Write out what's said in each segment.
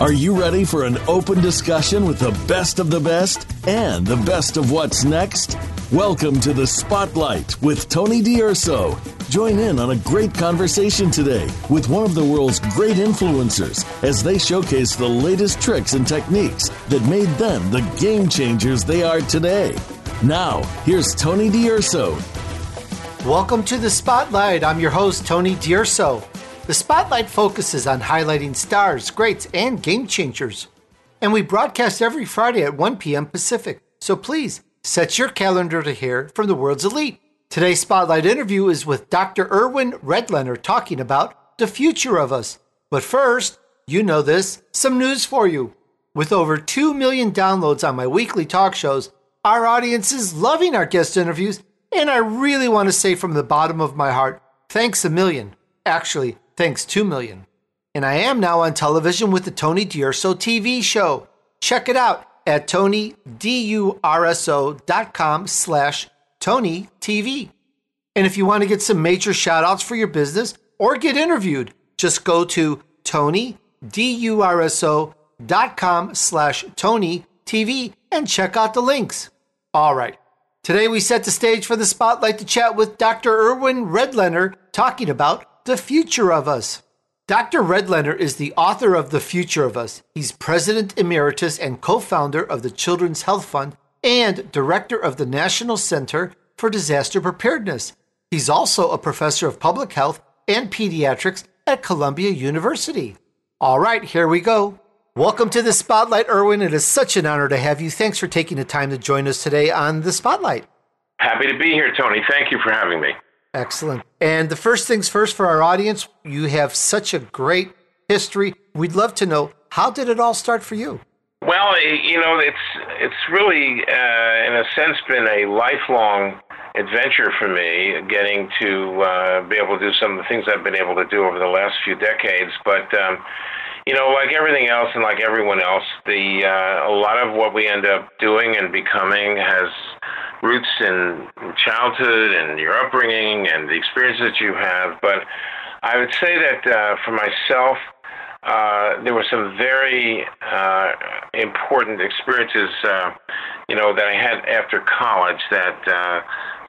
Are you ready for an open discussion with the best of the best and the best of what's next? Welcome to the Spotlight with Tony D'Urso. Join in on a great conversation today with one of the world's great influencers as they showcase the latest tricks and techniques that made them the game changers they are today. Now, here's Tony D'Urso. Welcome to the Spotlight. I'm your host, Tony D'Urso. The Spotlight focuses on highlighting stars, greats, and game changers. And we broadcast every Friday at 1 p.m. Pacific. So please set your calendar to hear from the world's elite. Today's Spotlight interview is with Dr. Irwin Redlener talking about the future of us. But first, you know this, some news for you. With over 2 million downloads on my weekly talk shows, our audience is loving our guest interviews, and I really want to say from the bottom of my heart, thanks a million. Actually, thanks 2 million. And I am now on television with the Tony D'Urso TV show. Check it out at tonydurso.com slash Tony TV. And if you want to get some major shout outs for your business or get interviewed, just go to tonydurso.com slash Tony TV and check out the links. All right. Today we set the stage for the spotlight to chat with Dr. Irwin Redlener talking about the Future of Us. Dr. Redlener is the author of The Future of Us. He's president emeritus and co founder of the Children's Health Fund and director of the National Center for Disaster Preparedness. He's also a professor of public health and pediatrics at Columbia University. All right, here we go. Welcome to the Spotlight, Irwin. It is such an honor to have you. Thanks for taking the time to join us today on the Spotlight. Happy to be here, Tony. Thank you for having me. Excellent. And the first things first for our audience, you have such a great history. We'd love to know how did it all start for you? Well, you know, it's it's really, uh, in a sense, been a lifelong adventure for me, getting to uh, be able to do some of the things I've been able to do over the last few decades. But um, you know, like everything else and like everyone else, the uh, a lot of what we end up doing and becoming has roots in childhood and your upbringing and the experiences that you have. But I would say that uh, for myself, uh, there were some very uh, important experiences, uh, you know, that I had after college that uh,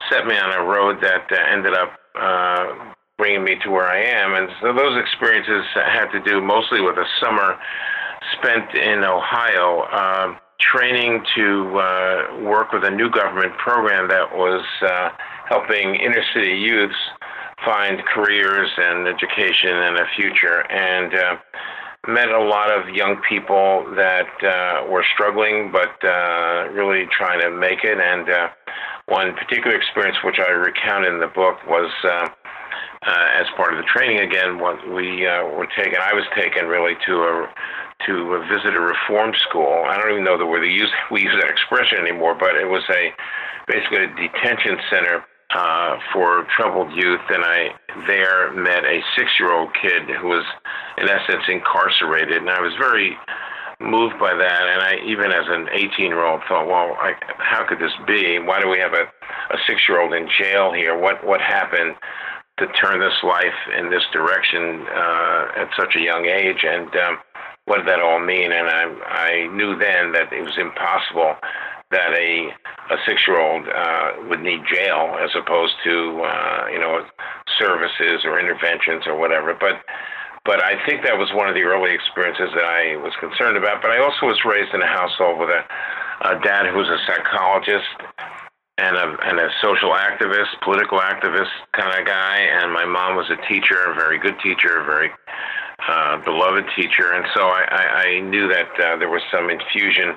set me on a road that uh, ended up uh, bringing me to where I am. And so those experiences had to do mostly with a summer spent in Ohio. Uh, training to uh, work with a new government program that was uh, helping inner city youths find careers and education and a future. And uh, met a lot of young people that uh, were struggling but uh, really trying to make it. And uh, one particular experience, which I recount in the book, was. Uh, uh, as part of the training again, what we uh, were taken, I was taken really to a to a visit a reform school. I don't even know that we use we use that expression anymore, but it was a basically a detention center uh, for troubled youth, and I there met a six-year-old kid who was, in essence, incarcerated, and I was very moved by that. And I, even as an 18-year-old, thought, well, I, how could this be? Why do we have a, a six-year-old in jail here? What what happened to turn this life in this direction uh, at such a young age? And um, what did that all mean? And I, I knew then that it was impossible that a a six year old uh, would need jail as opposed to uh, you know services or interventions or whatever. But but I think that was one of the early experiences that I was concerned about. But I also was raised in a household with a, a dad who was a psychologist and a and a social activist, political activist kind of guy, and my mom was a teacher, a very good teacher, a very uh, beloved teacher, and so I, I, I knew that uh, there was some infusion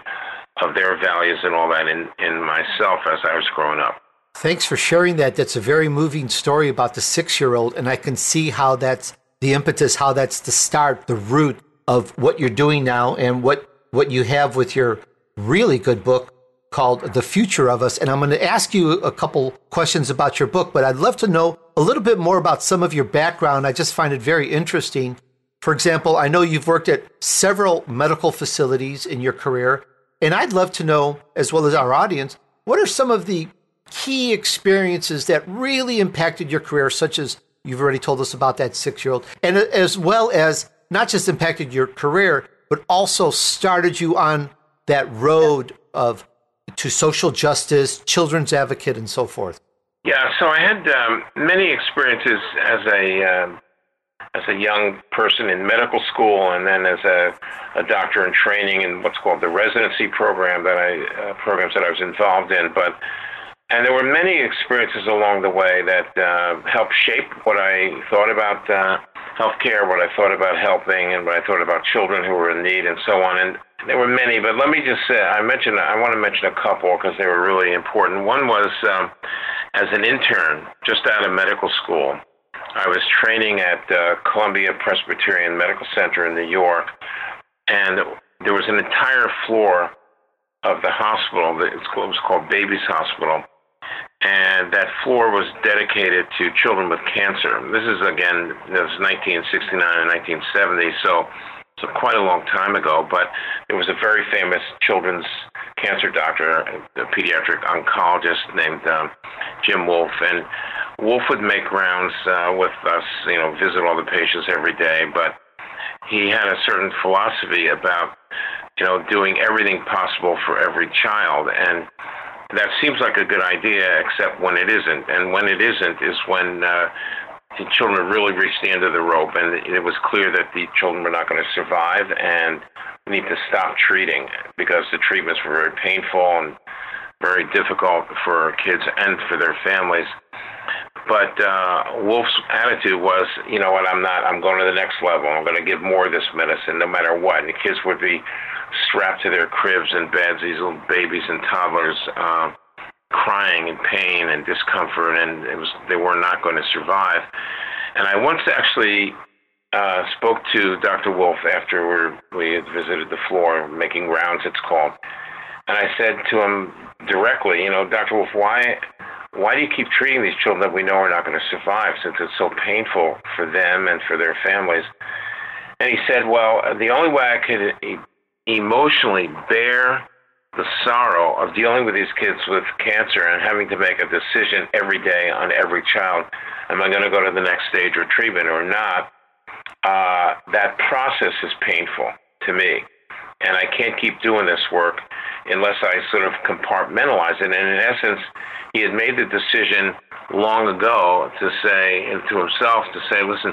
of their values and all that in, in myself as I was growing up. Thanks for sharing that. That's a very moving story about the six year old, and I can see how that's the impetus, how that's the start, the root of what you're doing now, and what, what you have with your really good book called The Future of Us. And I'm going to ask you a couple questions about your book, but I'd love to know a little bit more about some of your background. I just find it very interesting. For example, I know you've worked at several medical facilities in your career, and I'd love to know, as well as our audience, what are some of the key experiences that really impacted your career, such as you've already told us about that six year old, and as well as not just impacted your career, but also started you on that road of to social justice, children's advocate, and so forth? Yeah, so I had um, many experiences as a um, as a young person in medical school, and then as a, a doctor in training in what's called the residency program that I uh, programs that I was involved in. But and there were many experiences along the way that uh, helped shape what I thought about uh, healthcare, what I thought about helping, and what I thought about children who were in need, and so on. And there were many, but let me just say, I mentioned, I want to mention a couple because they were really important. One was um, as an intern just out of medical school. I was training at uh, Columbia Presbyterian Medical Center in New York, and there was an entire floor of the hospital that was called Babies Hospital, and that floor was dedicated to children with cancer. This is again, this was 1969 and 1970, so so quite a long time ago. But there was a very famous children's cancer doctor, a pediatric oncologist named um, Jim Wolff, and Wolff would make rounds uh, with us, you know, visit all the patients every day, but he had a certain philosophy about, you know, doing everything possible for every child. And that seems like a good idea, except when it isn't. And when it isn't is when uh, the children really reached the end of the rope, and it was clear that the children were not going to survive, and we need to stop treating because the treatments were very painful and very difficult for kids and for their families. But uh, Wolff's attitude was, you know what, I'm not, I'm going to the next level. I'm going to give more of this medicine no matter what. And the kids would be strapped to their cribs and beds, these little babies and toddlers, uh, crying in pain and discomfort, and it was they were not going to survive. And I once actually uh, spoke to Dr. Wolff after we had visited the floor, making rounds, it's called. And I said to him directly, you know, Dr. Wolff, why why do you keep treating these children that we know are not going to survive since it's so painful for them and for their families? And he said, well, the only way I could emotionally bear the sorrow of dealing with these kids with cancer and having to make a decision every day on every child am I going to go to the next stage of treatment or not? Uh, that process is painful to me. And I can't keep doing this work unless I sort of compartmentalize it. And in essence, he had made the decision long ago to say, to himself, to say, listen,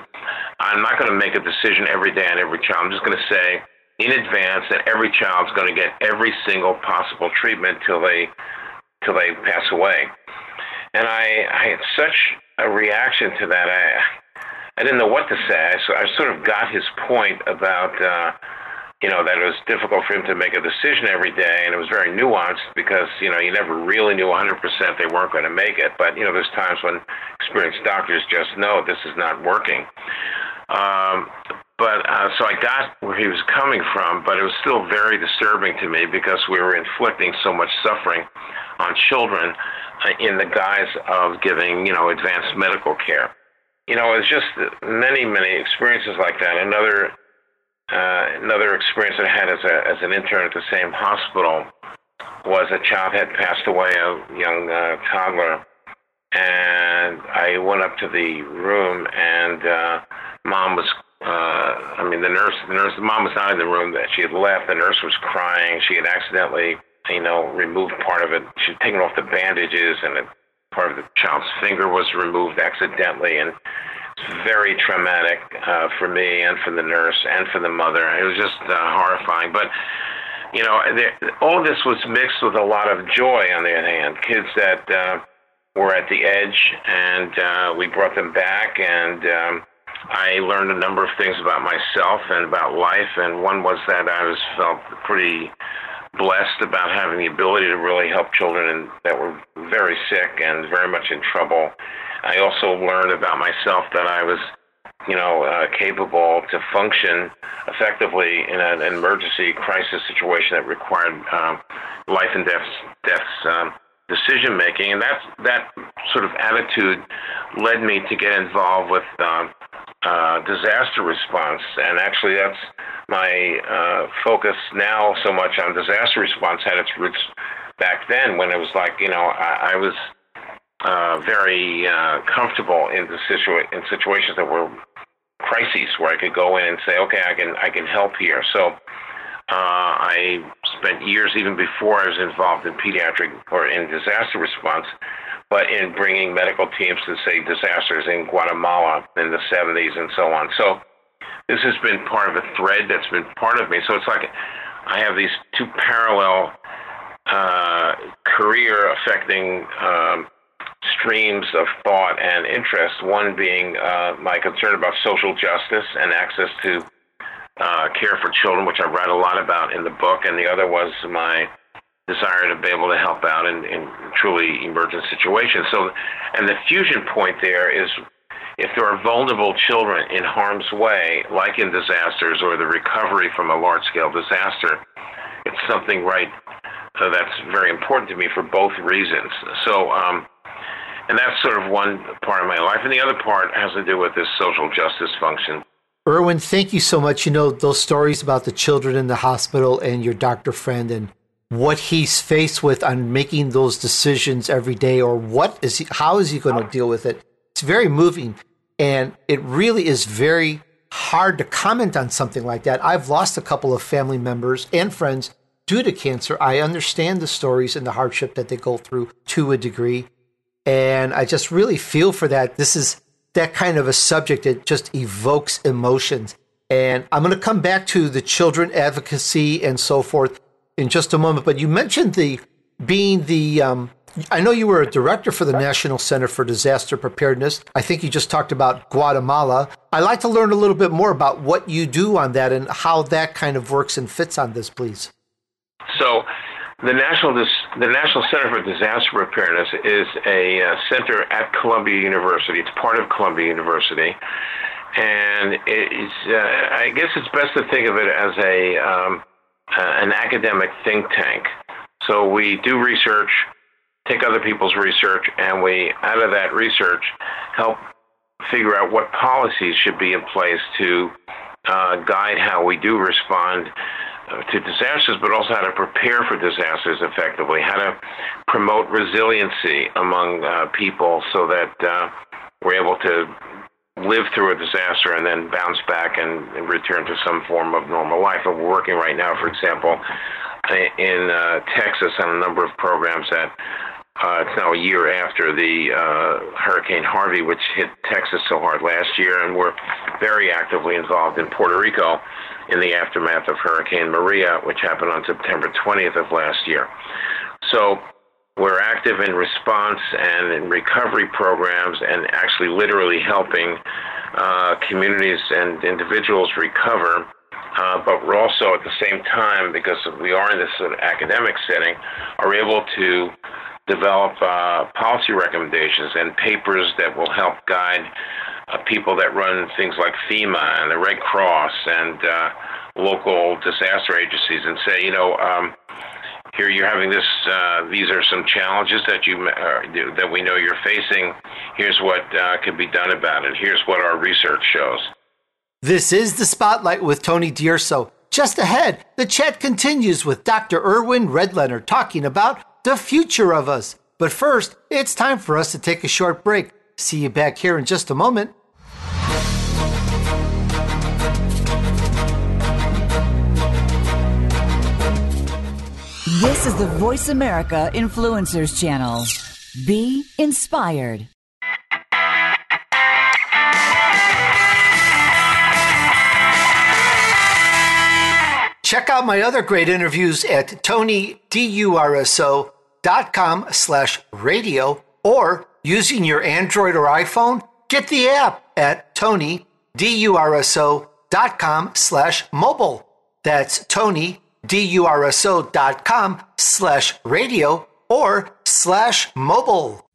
I'm not going to make a decision every day on every child. I'm just going to say in advance that every child's going to get every single possible treatment till they till they pass away. And I, I had such a reaction to that. I I didn't know what to say. I, so I sort of got his point about. Uh, you know, that it was difficult for him to make a decision every day, and it was very nuanced because, you know, you never really knew 100% they weren't going to make it. But, you know, there's times when experienced doctors just know this is not working. Um, but uh, so I got where he was coming from, but it was still very disturbing to me because we were inflicting so much suffering on children uh, in the guise of giving, you know, advanced medical care. You know, it was just many, many experiences like that. Another uh, another experience I had as, a, as an intern at the same hospital was a child had passed away, a young uh, toddler, and I went up to the room, and uh, mom was. Uh, I mean, the nurse, the nurse, mom was not in the room. That she had left. The nurse was crying. She had accidentally, you know, removed part of it. She had taken off the bandages, and it, part of the child's finger was removed accidentally, and very traumatic uh, for me and for the nurse and for the mother. It was just uh, horrifying. But you know, there, all this was mixed with a lot of joy. On the other hand, kids that uh, were at the edge, and uh, we brought them back, and um, I learned a number of things about myself and about life. And one was that I was felt pretty blessed about having the ability to really help children that were very sick and very much in trouble I also learned about myself that I was, you know, uh, capable to function effectively in an emergency crisis situation that required um, life and death deaths um, decision making, and that that sort of attitude led me to get involved with um, uh, disaster response, and actually that's my uh, focus now. So much on disaster response had its roots back then when it was like you know I, I was uh, very uh, comfortable in the situa- in situations that were crises where I could go in and say, okay, I can I can help here. So Uh, I spent years, even before I was involved in pediatric or in disaster response, but in bringing medical teams to, say, disasters in Guatemala in the 70s and so on. So this has been part of a thread that's been part of me. So it's like I have these two parallel uh, career affecting um, streams of thought and interest. One being uh, my concern about social justice and access to uh, care for children, which I write a lot about in the book, and the other was my desire to be able to help out in, in truly emergent situations. So, and the fusion point there is if there are vulnerable children in harm's way, like in disasters or the recovery from a large scale disaster, it's something right uh, that's very important to me for both reasons. So, um, and that's sort of one part of my life. And the other part has to do with this social justice function. Irwin, thank you so much. You know, those stories about the children in the hospital and your doctor friend and what he's faced with on making those decisions every day or what is he, how is he going to deal with it? It's very moving. And it really is very hard to comment on something like that. I've lost a couple of family members and friends due to cancer. I understand the stories and the hardship that they go through to a degree. And I just really feel for that. This is that kind of a subject that just evokes emotions. And I'm going to come back to the children advocacy and so forth in just a moment. But you mentioned the being the um, I know you were a director for the National Center for Disaster Preparedness. I think you just talked about Guatemala. I'd like to learn a little bit more about what you do on that and how that kind of works and fits on this, please. So, the National the National Center for Disaster Preparedness is a uh, center at Columbia University. It's part of Columbia University, and it's uh, I guess it's best to think of it as a um, uh, an academic think tank. So we do research take other people's research, and we, out of that research, help figure out what policies should be in place to uh, guide how we do respond to disasters, but also how to prepare for disasters effectively, how to promote resiliency among uh, people so that uh, we're able to live through a disaster and then bounce back and, and, return to some form of normal life. And we're working right now, for example, in uh, Texas on a number of programs that uh, it's now a year after the uh, Hurricane Harvey, which hit Texas so hard last year, and we're very actively involved in Puerto Rico in the aftermath of Hurricane Maria, which happened on September 20th of last year. So we're active in response and in recovery programs and actually literally helping uh, communities and individuals recover. Uh, but we're also at the same time, because we are in this sort of academic setting, are able to develop uh, policy recommendations and papers that will help guide uh, people that run things like FEMA and the Red Cross and uh, local disaster agencies and say, you know, um, here you're having this. Uh, these are some challenges that you uh, that we know you're facing. Here's what uh, can be done about it. Here's what our research shows. This is the Spotlight with Tony D'Urso. Just ahead, the chat continues with Dr. Irwin Redlener talking about the future of us. But first, it's time for us to take a short break. See you back here in just a moment. This is the Voice America Influencers Channel. Be inspired. Check out my other great interviews at tonydurso.com slash radio or using your Android or iPhone, get the app at tonydurso.com slash mobile. That's tonydurso.com slash radio or slash mobile.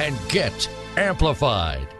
And get amplified.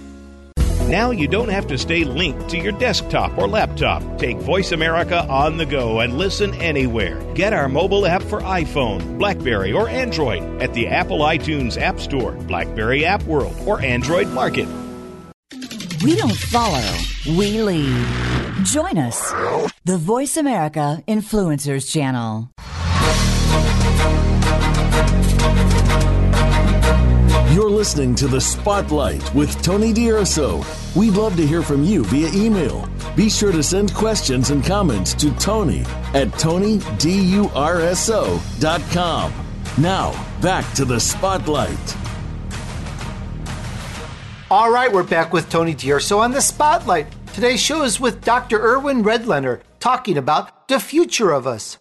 Now you don't have to stay linked to your desktop or laptop. Take Voice America on the go and listen anywhere. Get our mobile app for iPhone, Blackberry, or Android at the Apple iTunes App Store, Blackberry App World, or Android Market. We don't follow, we lead. Join us, the Voice America Influencers Channel. Listening to The Spotlight with Tony D'Urso. We'd love to hear from you via email. Be sure to send questions and comments to Tony at TonyDURSO.com. Now, back to The Spotlight. All right, we're back with Tony D'Urso on The Spotlight. Today's show is with Dr. Irwin Redlener talking about the future of us.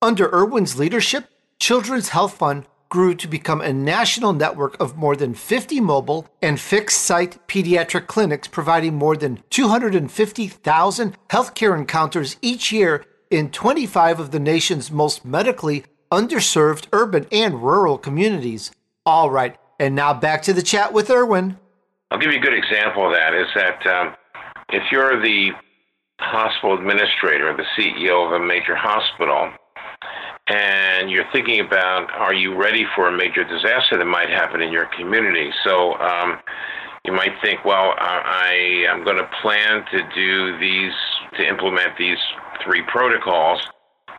Under Irwin's leadership, Children's Health Fund grew to become a national network of more than 50 mobile and fixed site pediatric clinics providing more than 250,000 healthcare encounters each year in 25 of the nation's most medically underserved urban and rural communities. All right, and now back to the chat with Irwin. I'll give you a good example of that is that um, if you're the hospital administrator, the CEO of a major hospital, and you're thinking about are you ready for a major disaster that might happen in your community? So um, you might think, well, I am going to plan to do these, to implement these three protocols.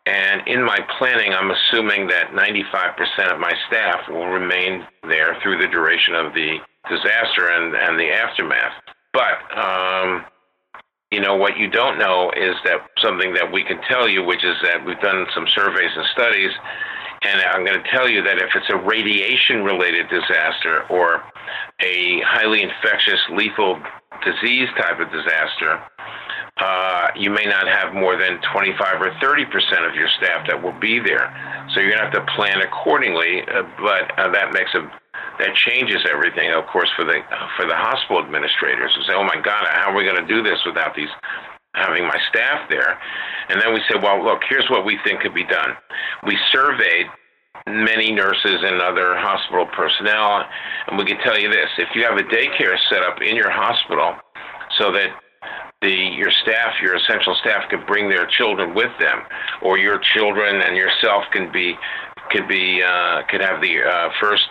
And in my planning, I'm assuming that 95% of my staff will remain there through the duration of the disaster and, and the aftermath. But um, you know, what you don't know is that something that we can tell you, which is that we've done some surveys and studies, and I'm going to tell you that if it's a radiation related disaster or a highly infectious, lethal disease type of disaster, uh, you may not have more than 25 or 30 percent of your staff that will be there. So you're going to have to plan accordingly, uh, but uh, that makes a that changes everything, of course, for the for the hospital administrators who say, "Oh my God, how are we going to do this without these having my staff there?" And then we said, "Well, look, here's what we think could be done." We surveyed many nurses and other hospital personnel, and we can tell you this: if you have a daycare set up in your hospital, so that the your staff, your essential staff, can bring their children with them, or your children and yourself can be could be uh, could have the uh, first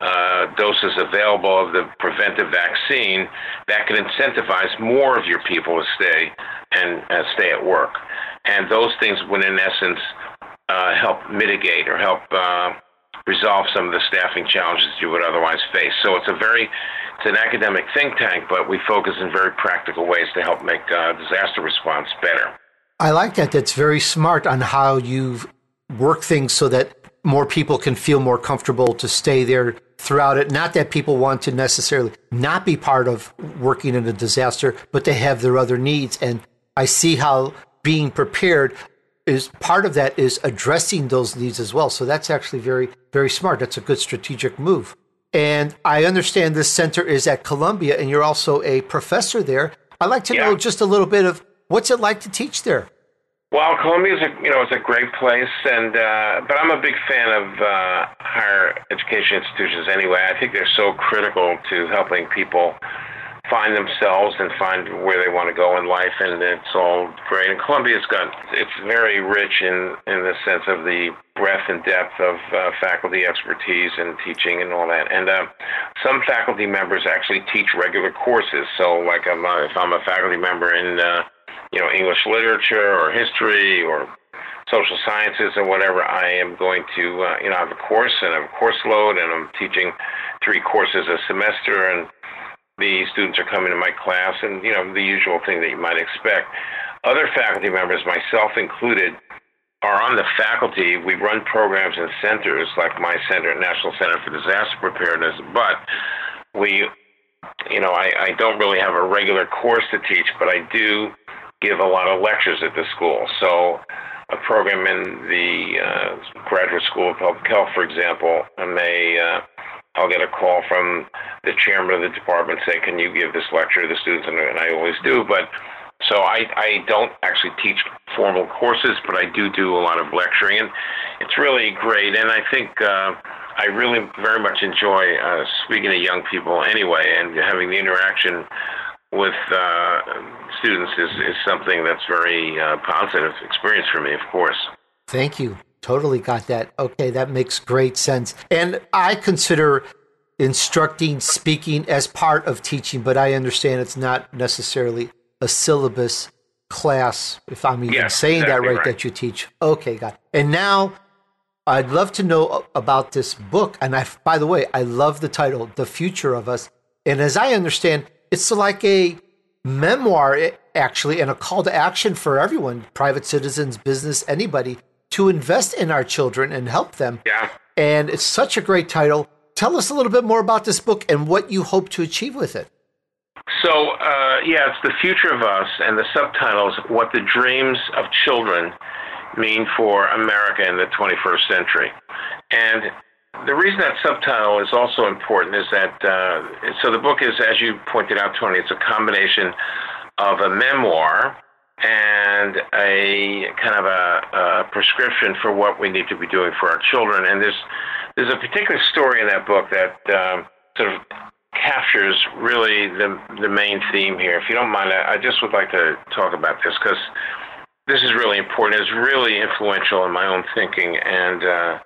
uh, doses available of the preventive vaccine, that can incentivize more of your people to stay and uh, stay at work. And those things would, in essence, uh, help mitigate or help uh, resolve some of the staffing challenges you would otherwise face. So it's a very it's an academic think tank, but we focus in very practical ways to help make uh, disaster response better. I like that. That's very smart on how you've worked things so that more people can feel more comfortable to stay there throughout it. Not that people want to necessarily not be part of working in a disaster, but they have their other needs. And I see how being prepared is part of that is addressing those needs as well. So that's actually very, very smart. That's a good strategic move. And I understand this center is at Columbia and you're also a professor there. I'd like to yeah. know just a little bit of what's it like to teach there? Well, Columbia is a you know it's a great place, and uh, but I'm a big fan of uh, higher education institutions anyway. I think they're so critical to helping people find themselves and find where they want to go in life, and it's all great. And Columbia's got it's very rich in in the sense of the breadth and depth of uh, faculty expertise and teaching and all that. And uh, some faculty members actually teach regular courses. So, like I'm if I'm a faculty member in uh, you know English literature or history or social sciences or whatever, I am going to uh, you know I have a course and I have a course load, and I'm teaching three courses a semester and the students are coming to my class and you know the usual thing that you might expect. Other faculty members myself included are on the faculty. We run programs and centers like my center national center for disaster preparedness but we you know I, I don't really have a regular course to teach but i do give a lot of lectures at the school so a program in the uh, graduate school of public health for example I may uh, I'll get a call from the chairman of the department say, "Can you give this lecture to the students?" And, and I always do. But so I I don't actually teach formal courses, but I do do a lot of lecturing, and it's really great. And I think uh, I really very much enjoy uh, speaking to young people anyway, and having the interaction with uh, students is, is something that's very uh, positive experience for me, of course. Thank you. Totally got that. Okay, that makes great sense. And I consider instructing speaking as part of teaching, but I understand it's not necessarily a syllabus class, if I'm even yes, saying exactly that right, right, that you teach. Okay, got it. And now I'd love to know about this book. And I, by the way, I love the title, The Future of Us. And as I understand, it's like a memoir, eh, actually, and a call to action for everyone private citizens, business, anybody to invest in our children and help them. Yeah. And it's such a great title. Tell us a little bit more about this book and what you hope to achieve with it. So, uh, yeah, it's The Future of Us, and the subtitles What the Dreams of Children Mean for America in the 21st Century. And the reason that subtitle is also important is that, uh, so the book is, as you pointed out, Tony, it's a combination of a memoir and a kind of a, a, prescription for what we need to be doing for our children. And there's there's a particular story in that book that um, sort of captures really the the main theme here. If you don't mind, I, I just would like to talk about this because this is really important. It's really influential in my own thinking and. Uh,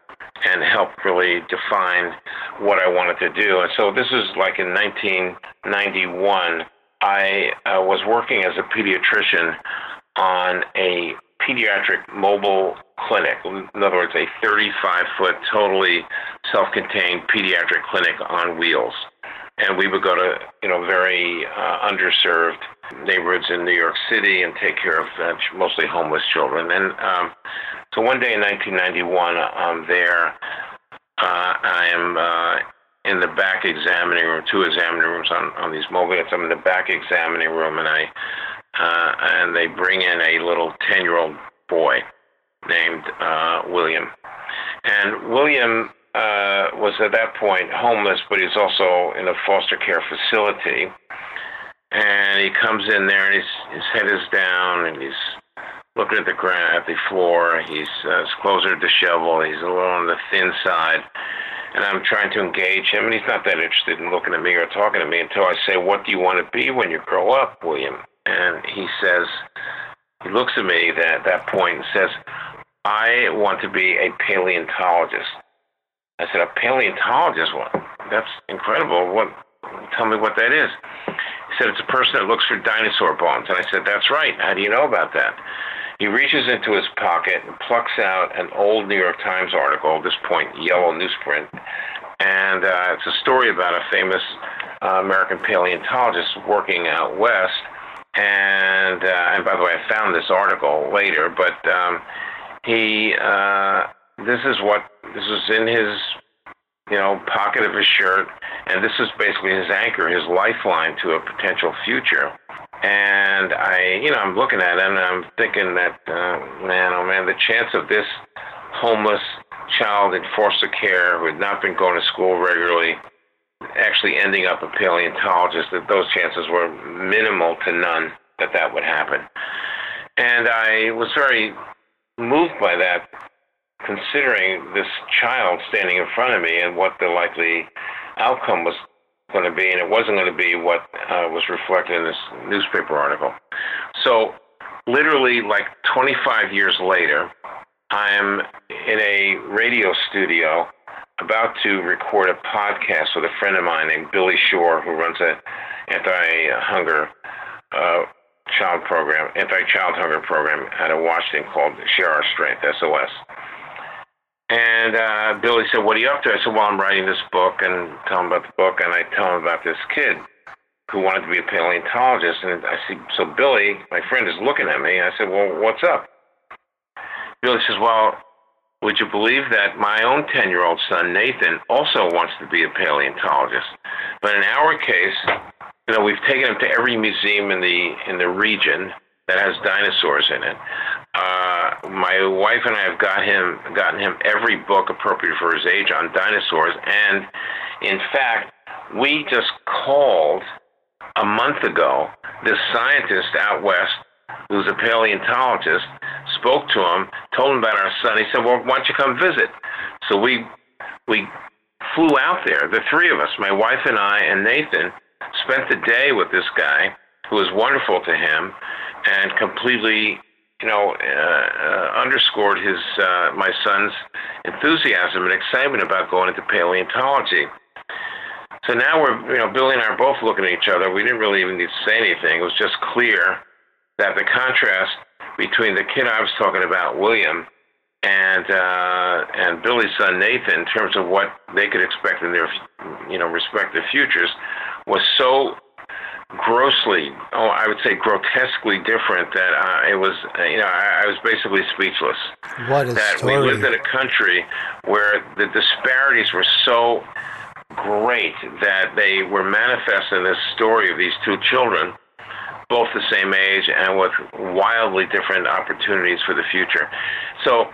and helped really define what I wanted to do. And so this is like in 1991 I uh, was working as a pediatrician on a pediatric mobile clinic. In other words, a 35 foot, totally self contained pediatric clinic on wheels. And we would go to, you know, very uh, underserved neighborhoods in New York City and take care of uh, mostly homeless children. And um, so one day in 1991, I'm there. Uh, I am uh, in the back examining room, two examining rooms on, on these mobile units. I'm in the back examining room, and I uh, and they bring in a little ten year old boy named uh, William, and William uh, was at that point homeless, but he's also in a foster care facility. And he comes in there, and his his head is down, and he's looking at the ground, at the floor. He's uh, his clothes are disheveled. He's a little on the thin side and I'm trying to engage him, and he's not that interested in looking at me or talking to me until I say, "What do you want to be when you grow up, William?" And he says, he looks at me at that point and says, "I want to be a paleontologist." I said, "A paleontologist? What? That's incredible. What? Tell me what that is." He said, "It's a person that looks for dinosaur bones." And I said, "That's right. How do you know about that?" He reaches into his pocket and plucks out an old New York Times article, at this point, yellow newsprint. And uh, it's a story about a famous uh, American paleontologist working out west. And, uh, and by the way, I found this article later, but um, he, uh, this is what, this was in his, you know, pocket of his shirt. And this is basically his anchor, his lifeline to a potential future. And I, you know, I'm looking at it and I'm thinking that, uh, man, oh man, the chance of this homeless child in foster care who had not been going to school regularly actually ending up a paleontologist, that those chances were minimal to none that that would happen. And I was very moved by that, considering this child standing in front of me and what the likely outcome was going to be, and it wasn't going to be what uh, was reflected in this newspaper article. So, literally, like 25 years later, I'm in a radio studio about to record a podcast with a friend of mine named Billy Shore, who runs an anti-hunger uh, child program, anti-child hunger program out of Washington called Share Our Strength (SOS). And uh, Billy said, "What are you up to?" I said, "Well, I'm writing this book and tell him about the book, and I tell him about this kid who wanted to be a paleontologist." And I said, "So Billy, my friend, is looking at me." I said, "Well, what's up?" Billy says, "Well, would you believe that my own 10 year old son, Nathan, also wants to be a paleontologist? But in our case, you know, we've taken him to every museum in the, in the region that has dinosaurs in it. Uh, my wife and I have got him, gotten him every book appropriate for his age on dinosaurs. And in fact, we just called a month ago this scientist out west who's a paleontologist, spoke to him, told him about our son. He said, "Well, why don't you come visit?" So we we flew out there, the three of us, my wife and I and Nathan, spent the day with this guy who was wonderful to him and completely, you know, uh, uh, underscored his uh, my son's enthusiasm and excitement about going into paleontology. So now we're, you know, Billy and I are both looking at each other. We didn't really even need to say anything. It was just clear that the contrast between the kid I was talking about, William, and uh, and Billy's son Nathan, in terms of what they could expect in their you know respective futures, was so grossly, oh, I would say grotesquely different that uh, it was, you know, I, I was basically speechless. What a that story. we lived in a country where the disparities were so great that they were manifest in this story of these two children both the same age and with wildly different opportunities for the future. So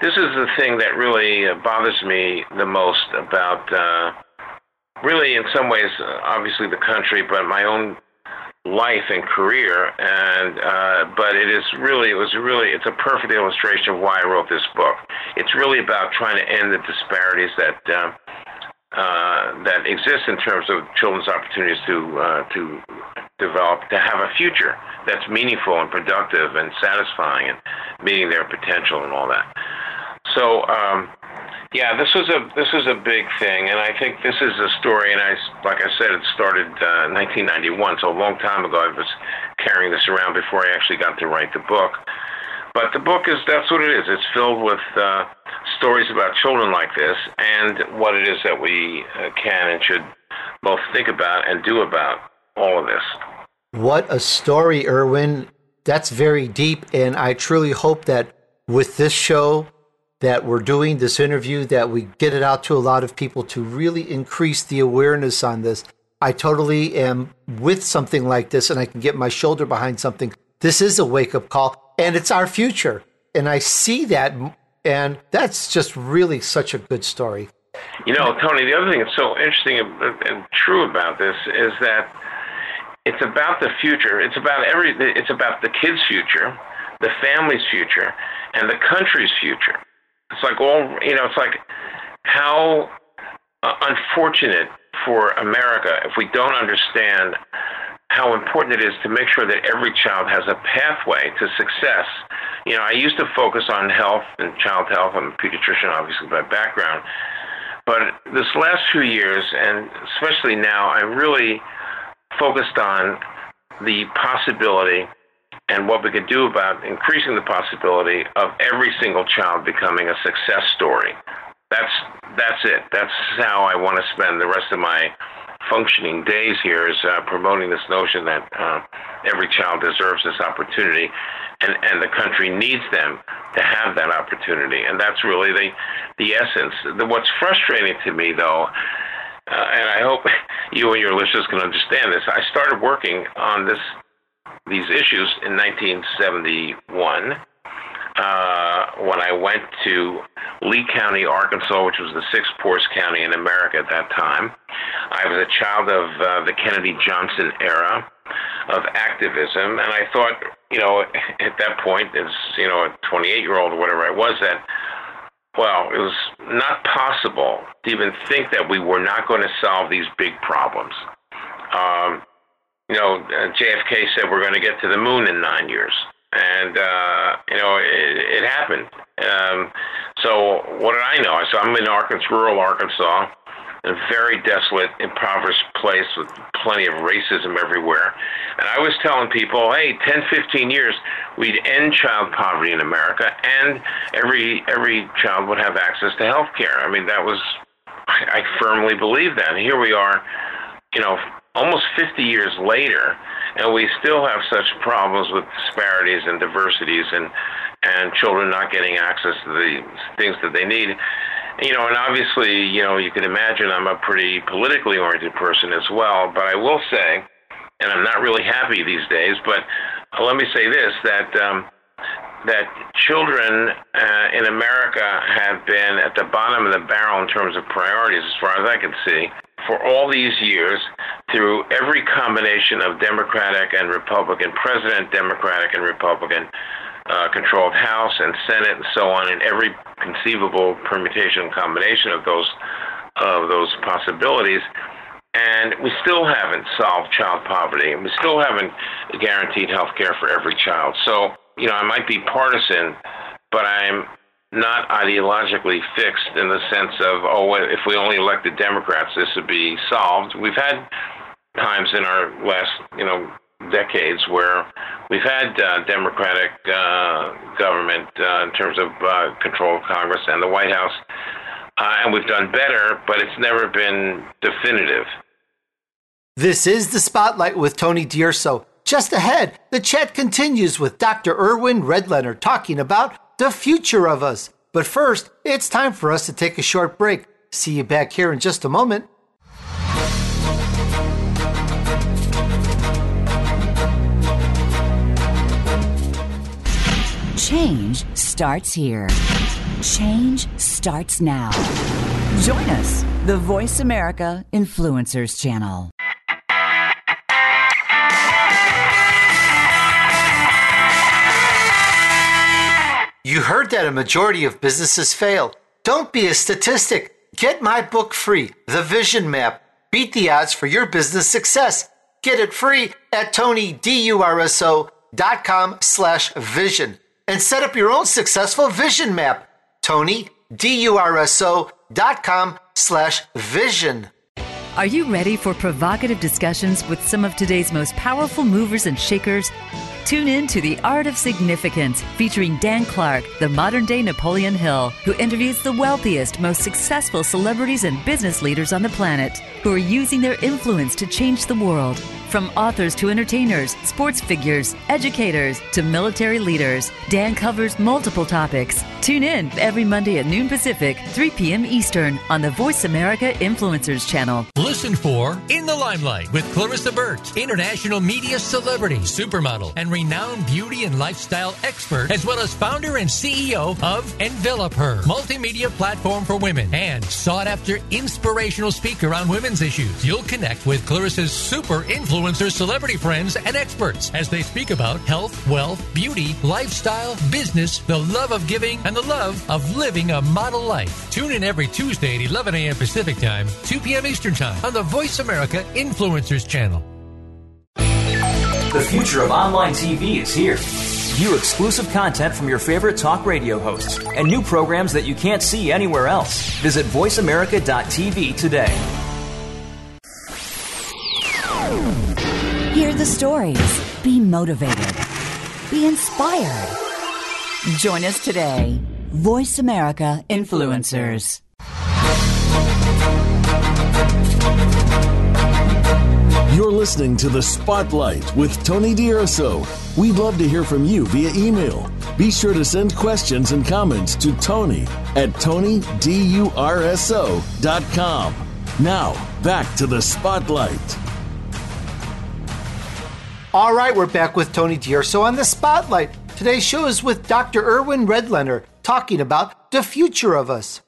this is the thing that really uh, bothers me the most about, uh, really, in some ways, uh, obviously the country, but my own life and career. And uh, but it is really, it was really, it's a perfect illustration of why I wrote this book. It's really about trying to end the disparities that. Uh, uh, that exist in terms of children's opportunities to uh, to develop to have a future that's meaningful and productive and satisfying and meeting their potential and all that. So um, yeah, this was a this was a big thing, and I think this is a story. And I like I said, it started uh, 1991, so a long time ago. I was carrying this around before I actually got to write the book. But the book is that's what it is. It's filled with uh, stories about children like this and what it is that we uh, can and should both think about and do about all of this. What a story, Irwin. That's very deep. And I truly hope that with this show that we're doing, this interview, that we get it out to a lot of people to really increase the awareness on this. I totally am with something like this and I can get my shoulder behind something. This is a wake up call and it's our future. And I see that, and that's just really such a good story. You know, Tony, the other thing that's so interesting and true about this is that it's about the future. It's about every. It's about the kids' future, the family's future, and the country's future. It's like all you know. It's like how uh, unfortunate for America if we don't understand how important it is to make sure that every child has a pathway to success. You know, I used to focus on health and child health. I'm a pediatrician, obviously, by background. But this last few years, and especially now, I'm really focused on the possibility and what we could do about increasing the possibility of every single child becoming a success story. That's that's it. That's how I want to spend the rest of my functioning days here is uh, promoting this notion that uh, every child deserves this opportunity, and, and the country needs them to have that opportunity. And that's really the the essence. The, what's frustrating to me, though, uh, and I hope you and your listeners can understand this. I started working on this these issues in 1971 uh, when I went to Lee County, Arkansas, which was the sixth poorest county in America at that time. I was a child of uh, the Kennedy Johnson era of activism, and I thought, you know, at that point, as you know, a 28 year old or whatever I was, that well, it was not possible to even think that we were not going to solve these big problems. Um, you know, uh, JFK said we're going to get to the moon in nine years, and uh, you know it, it happened. Um, so what did I know? I so I'm in Arkansas, rural Arkansas a very desolate, impoverished place with plenty of racism everywhere. And I was telling people, hey, 10, 15 years, we'd end child poverty in America, and every every child would have access to health care. I mean, that was, I, firmly believe that. Here we are, you know, almost 50 years later, and we still have such problems with disparities and diversities and and children not getting access to the things that they need you know, and obviously, you know, you can imagine I'm a pretty politically oriented person as well. But I will say, and I'm not really happy these days, but let me say this: that um, that children uh, in America have been at the bottom of the barrel in terms of priorities, as far as I can see, for all these years through every combination of Democratic and Republican president, Democratic and Republican uh, controlled House and Senate and so on, and every conceivable permutation combination of those of those possibilities. And we still haven't solved child poverty, and we still haven't guaranteed health care for every child. So, you know, I might be partisan, but I'm not ideologically fixed in the sense of, oh, if we only elected Democrats, this would be solved. We've had times in our last, you know, decades where we've had uh, Democratic uh, government uh, in terms of uh, control of Congress and the White House, uh, and we've done better, but it's never been definitive. This is the Spotlight with Tony D'Urso. Just ahead, the chat continues with Dr. Irwin Redlener talking about the future of us. But first, it's time for us to take a short break. See you back here in just a moment. Change starts here. Change starts now. Join us, the Voice America Influencers Channel. You heard that a majority of businesses fail. Don't be a statistic. Get my book free, The Vision Map. Beat the odds for your business success. Get it free at tonydurso.com slash vision and set up your own successful vision map. Tony, D-U-R-S-O slash vision. Are you ready for provocative discussions with some of today's most powerful movers and shakers? Tune in to The Art of Significance, featuring Dan Clark, the modern day Napoleon Hill, who interviews the wealthiest, most successful celebrities and business leaders on the planet who are using their influence to change the world. From authors to entertainers, sports figures, educators to military leaders, Dan covers multiple topics. Tune in every Monday at noon Pacific, 3 p.m. Eastern on the Voice America Influencers channel. Listen for In the Limelight with Clarissa Burt, international media celebrity, supermodel, and renowned beauty and lifestyle expert, as well as founder and CEO of Envelop Her, multimedia platform for women, and sought after inspirational speaker on women's issues. You'll connect with Clarissa's super influencer celebrity friends and experts as they speak about health, wealth, beauty, lifestyle, business, the love of giving, and the love of living a model life. Tune in every Tuesday at 11 a.m. Pacific Time, 2 p.m. Eastern Time on the Voice America Influencers Channel. The future of online TV is here. View exclusive content from your favorite talk radio hosts and new programs that you can't see anywhere else. Visit VoiceAmerica.tv today. Hear the stories. Be motivated. Be inspired. Join us today. Voice America Influencers. You're listening to The Spotlight with Tony D'Urso. We'd love to hear from you via email. Be sure to send questions and comments to Tony at TonyDurso.com. Now, back to The Spotlight. All right, we're back with Tony D'Urso on The Spotlight. Today's show is with Dr. Irwin Redlener talking about the future of us.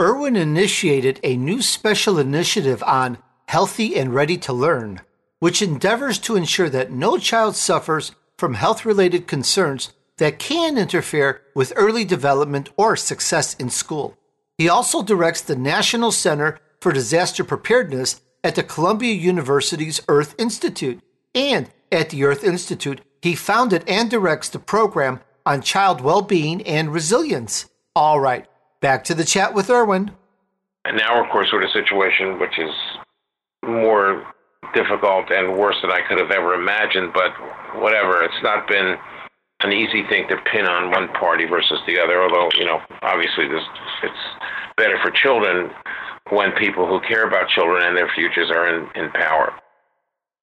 Irwin initiated a new special initiative on Healthy and Ready to Learn, which endeavors to ensure that no child suffers from health related concerns that can interfere with early development or success in school. He also directs the National Center for Disaster Preparedness at the Columbia University's Earth Institute. And at the Earth Institute, he founded and directs the program on child well being and resilience. All right, back to the chat with Irwin. And now, of course, we're in a situation which is more difficult and worse than I could have ever imagined, but whatever. It's not been an easy thing to pin on one party versus the other, although, you know, obviously this, it's better for children when people who care about children and their futures are in, in power.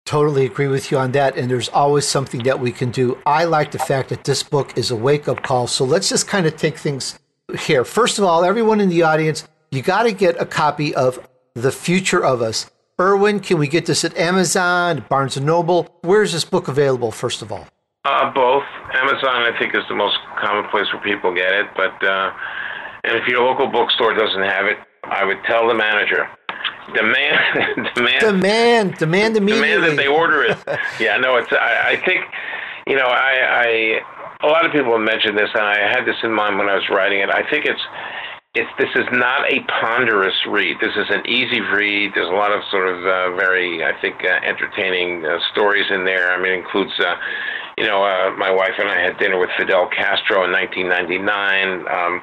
Totally agree with you on that. And there's always something that we can do. I like the fact that this book is a wake up call. So let's just kind of take things here. First of all, everyone in the audience, you got to get a copy of The Future of Us. Irwin, can we get this at Amazon, Barnes and Noble? Where's this book available, first of all? Uh, both. Amazon, I think, is the most common place where people get it. But uh, and if your local bookstore doesn't have it, I would tell the manager demand, demand, demand, demand immediately. Demand that they order it. yeah, no, it's. I, I think, you know, I, I, a lot of people have mentioned this, and I had this in mind when I was writing it. I think it's, it's. This is not a ponderous read. This is an easy read. There's a lot of sort of uh, very, I think, uh, entertaining uh, stories in there. I mean, it includes. Uh, you know, uh, my wife and I had dinner with Fidel Castro in 1999. Um,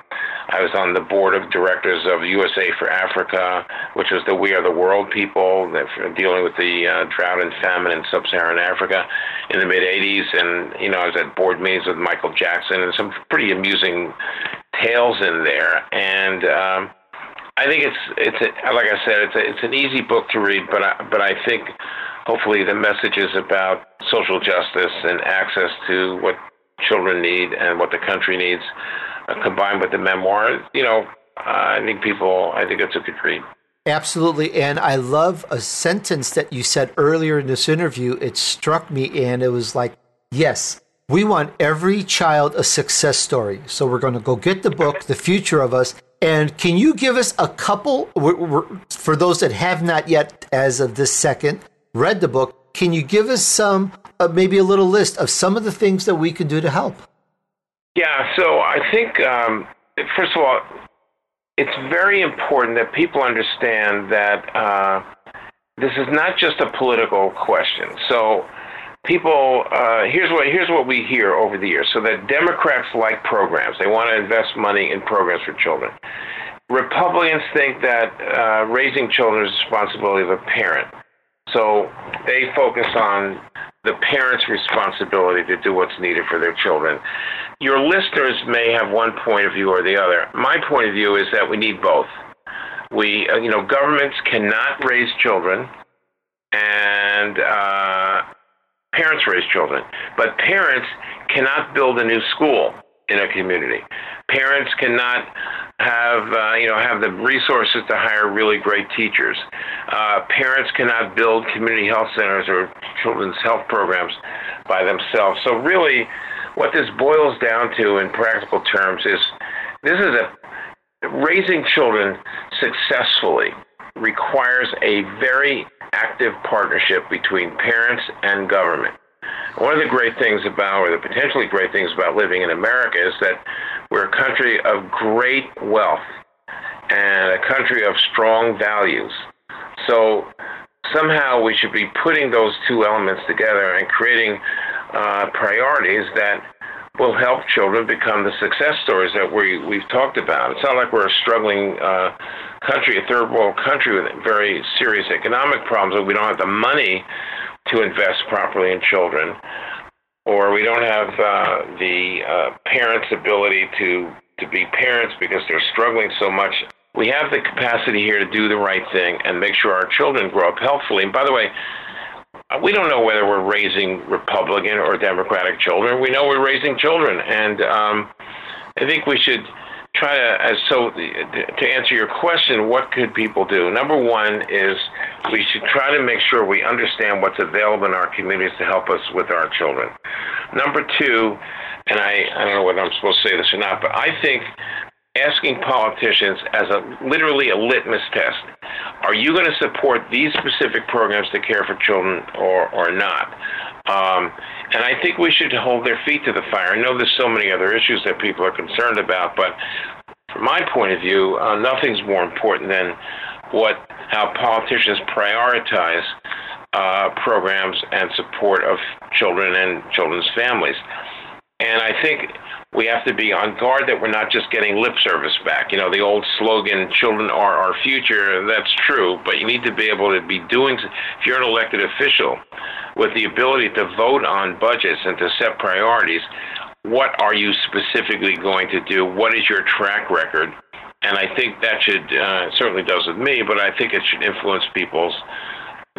I was on the board of directors of USA for Africa, which was the We Are the World people that dealing with the uh, drought and famine in sub-Saharan Africa in the mid 80s. And you know, I was at board meetings with Michael Jackson and some pretty amusing tales in there. And um, I think it's it's a, like I said, it's a, it's an easy book to read, but I, but I think hopefully the messages about social justice and access to what children need and what the country needs, uh, combined with the memoir, you know, uh, I think people, I think it's a good read. Absolutely. And I love a sentence that you said earlier in this interview. It struck me, and it was like, yes, we want every child a success story. So we're going to go get the book, The Future of Us. And can you give us a couple, for those that have not yet, as of this second, read the book, can you give us some, uh, maybe a little list of some of the things that we can do to help? Yeah, so I think, um, first of all, it's very important that people understand that uh, this is not just a political question. So, people, uh, here's what here's what we hear over the years. So that Democrats like programs; they want to invest money in programs for children. Republicans think that uh, raising children is the responsibility of a parent. So they focus on the parent's responsibility to do what's needed for their children. Your listeners may have one point of view or the other. My point of view is that we need both. We, uh, you know, governments cannot raise children, and uh, parents raise children, but parents cannot build a new school in a community. Parents cannot have uh, you know have the resources to hire really great teachers. Uh, parents cannot build community health centers or children's health programs by themselves. So really, what this boils down to in practical terms is this is a raising children successfully requires a very active partnership between parents and government. One of the great things about, or the potentially great things about living in America is that we're a country of great wealth and a country of strong values. So somehow we should be putting those two elements together and creating uh, priorities that will help children become the success stories that we, we've talked about. It's not like we're a struggling uh, country, a third world country with very serious economic problems, and we don't have the money to invest properly in children, or we don't have uh, the uh, parents' ability to to be parents because they're struggling so much. We have the capacity here to do the right thing and make sure our children grow up healthfully. And by the way, we don't know whether we're raising Republican or Democratic children. We know we're raising children, and um, I think we should try to. As so, to answer your question, what could people do? Number one is we should try to make sure we understand what's available in our communities to help us with our children. Number two, and I, I don't know whether I'm supposed to say this or not, but I think asking politicians as a literally a litmus test are you going to support these specific programs to care for children or, or not Um, and I think we should hold their feet to the fire. I know there's so many other issues that people are concerned about, but from my point of view, uh, nothing's more important than what how politicians prioritize uh, programs and support of children and children's families. And I think we have to be on guard that we're not just getting lip service back. You know, the old slogan, children are our future, that's true, but you need to be able to be doing, if you're an elected official with the ability to vote on budgets and to set priorities, what are you specifically going to do? What is your track record? And I think that should, uh, certainly does with me, but I think it should influence people's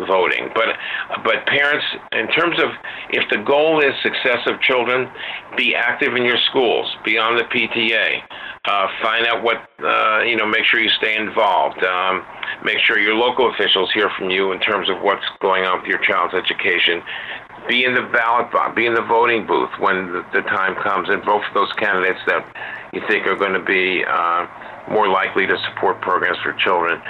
voting. But but parents, in terms of if the goal is success of children, be active in your schools, be on the PTA, uh, find out what uh, you know, make sure you stay involved. Um, make sure your local officials hear from you in terms of what's going on with your child's education. Be in the ballot box, be in the voting booth when the, the time comes, and vote for those candidates that you think are going to be uh, more likely to support programs for children.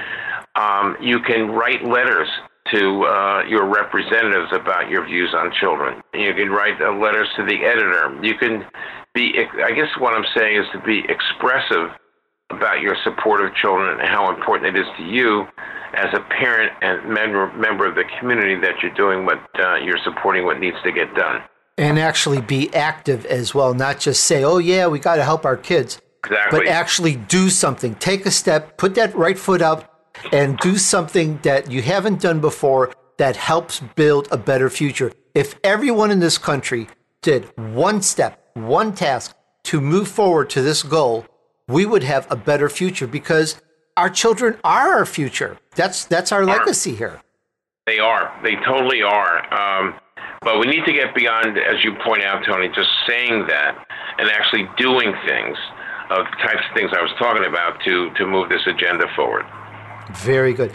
Um, you can write letters to uh, your representatives about your views on children. You can write uh, letters to the editor. You can be, I guess what I'm saying is to be expressive about your support of children and how important it is to you as a parent and member, member of the community that you're doing what uh, you're supporting what needs to get done. And actually be active as well, not just say, oh, yeah, we got to help our kids. Exactly. But actually do something. Take a step, put that right foot up, and do something that you haven't done before that helps build a better future. If everyone in this country did one step, one task to move forward to this goal, we would have a better future because our children are our future. That's that's our legacy here. They are. They totally are. Um, but we need to get beyond, as you point out, Tony, just saying that and actually doing things of the types of things I was talking about to to move this agenda forward. Very good.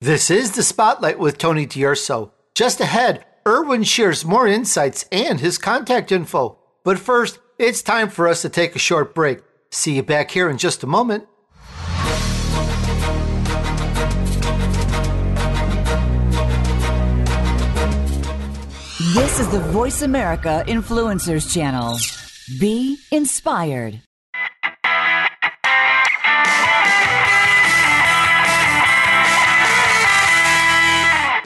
This is the Spotlight with Tony D'Urso. Just ahead, Irwin shares more insights and his contact info. But first, it's time for us to take a short break. See you back here in just a moment. This is the Voice America Influencers Channel. Be inspired.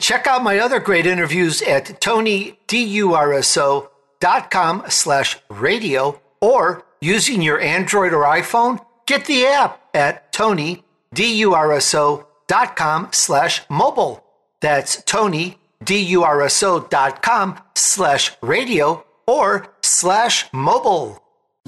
Check out my other great interviews at tonydurso.com slash radio or using your Android or iPhone, get the app at tonydurso.com slash mobile. That's tonydurso.com slash radio or slash mobile.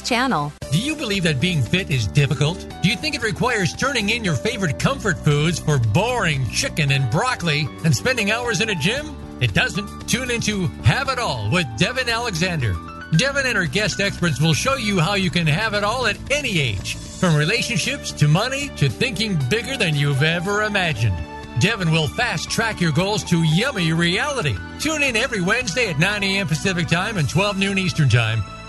channel. Do you believe that being fit is difficult? Do you think it requires turning in your favorite comfort foods for boring chicken and broccoli and spending hours in a gym? It doesn't. Tune into Have It All with Devin Alexander. Devin and her guest experts will show you how you can have it all at any age, from relationships to money to thinking bigger than you've ever imagined. Devin will fast track your goals to yummy reality. Tune in every Wednesday at 9 a.m. Pacific Time and 12 noon Eastern Time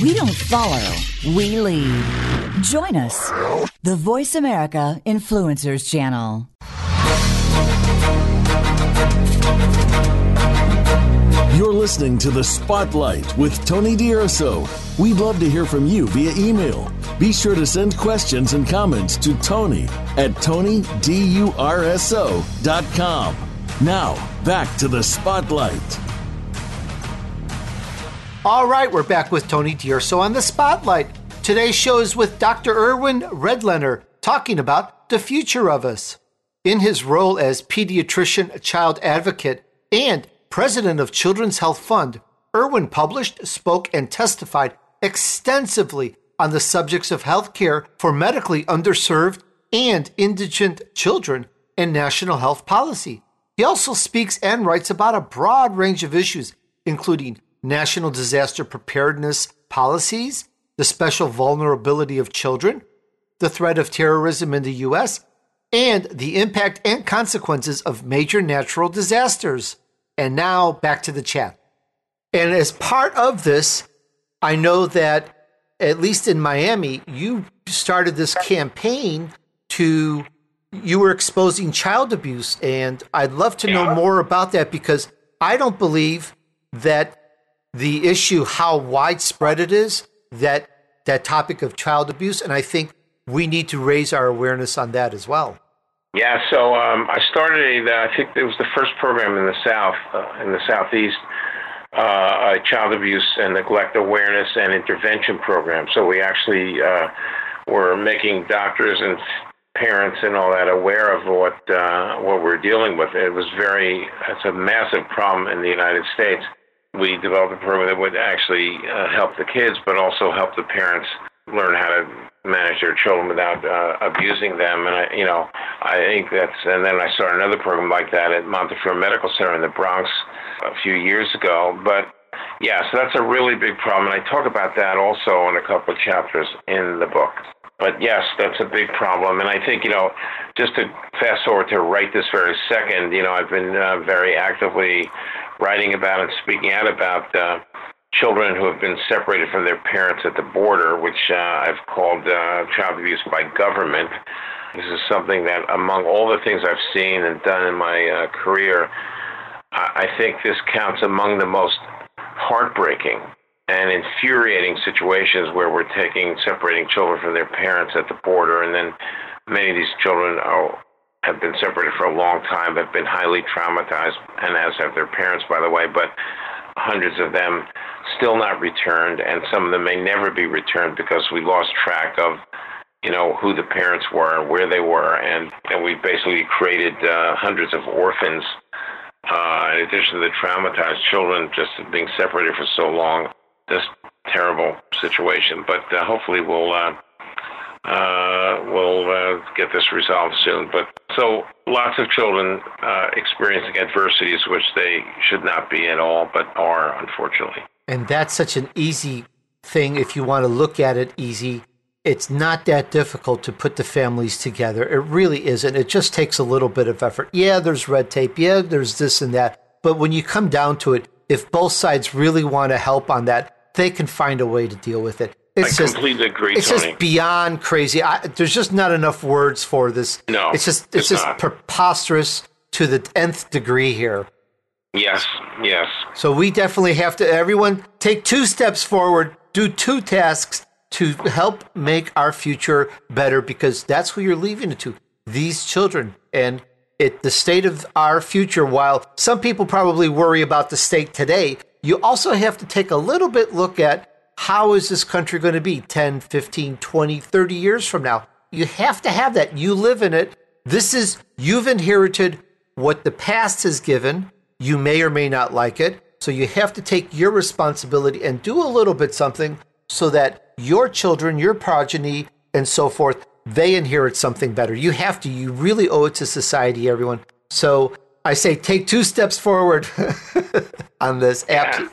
We don't follow, we lead. Join us, the Voice America Influencers Channel. You're listening to The Spotlight with Tony D'Urso. We'd love to hear from you via email. Be sure to send questions and comments to Tony at TonyDURSO.com. Now, back to The Spotlight. All right, we're back with Tony D'Urso on The Spotlight. Today's show is with Dr. Irwin Redlener talking about the future of us. In his role as pediatrician, child advocate, and president of Children's Health Fund, Irwin published, spoke, and testified extensively on the subjects of health care for medically underserved and indigent children and national health policy. He also speaks and writes about a broad range of issues, including national disaster preparedness policies, the special vulnerability of children, the threat of terrorism in the U.S., and the impact and consequences of major natural disasters. And now back to the chat. And as part of this, I know that at least in Miami, you started this campaign to you were exposing child abuse and I'd love to know more about that because I don't believe that the issue how widespread it is that that topic of child abuse and I think we need to raise our awareness on that as well. Yeah, so um, I started a, I think it was the first program in the South, uh, in the Southeast, uh, a child abuse and neglect awareness and intervention program. So we actually uh, were making doctors and parents and all that aware of what uh, what we're dealing with. It was very, it's a massive problem in the United States. We developed a program that would actually uh, help the kids, but also help the parents learn how to manage their children without uh, abusing them. And I, you know, I think that's. And then I started another program like that at Montefiore Medical Center in the Bronx a few years ago. But yeah, so that's a really big problem, and I talk about that also in a couple of chapters in the book. But yes, that's a big problem, and I think you know, just to fast forward to right this very second, you know, I've been uh, very actively writing about and speaking out about. Uh, children who have been separated from their parents at the border, which uh, I've called uh, child abuse by government. This is something that, among all the things I've seen and done in my uh, career, I-, I think this counts among the most heartbreaking and infuriating situations where we're taking separating children from their parents at the border, and then many of these children are, have been separated for a long time, have been highly traumatized, and as have their parents, by the way. But hundreds of them still not returned, and some of them may never be returned because we lost track of, you know, who the parents were, and where they were, and, and we basically created uh, hundreds of orphans. Uh, in addition to the traumatized children just being separated for so long, this terrible situation. But uh, hopefully we'll uh, uh, we'll uh, get this resolved soon. But so lots of children uh, experiencing adversities which they should not be at all, but are unfortunately. And that's such an easy thing if you want to look at it easy. It's not that difficult to put the families together. It really isn't. It just takes a little bit of effort. Yeah, there's red tape. Yeah, there's this and that. But when you come down to it, if both sides really want to help on that, they can find a way to deal with it. It's I just, completely agree, it's Tony. just beyond crazy. I, there's just not enough words for this. No, it's just it's, it's just not. preposterous to the nth degree here. Yes, yes. So we definitely have to. Everyone take two steps forward, do two tasks to help make our future better, because that's who you're leaving it to. These children and it the state of our future. While some people probably worry about the state today, you also have to take a little bit look at how is this country going to be 10, 15, 20, 30 years from now? You have to have that. You live in it. This is, you've inherited what the past has given. You may or may not like it. So you have to take your responsibility and do a little bit something so that your children, your progeny, and so forth, they inherit something better. You have to, you really owe it to society, everyone. So I say take two steps forward on this app.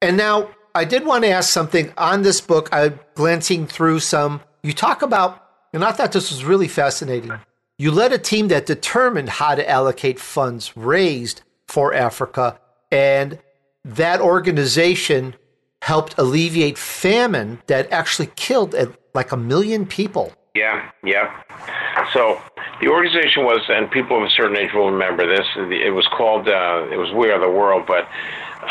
And now I did want to ask something on this book. I'm glancing through some. You talk about, and I thought this was really fascinating. You led a team that determined how to allocate funds raised for Africa, and that organization helped alleviate famine that actually killed like a million people Yeah, yeah. So the organization was, and people of a certain age will remember this. It was called, uh, it was We Are the World, but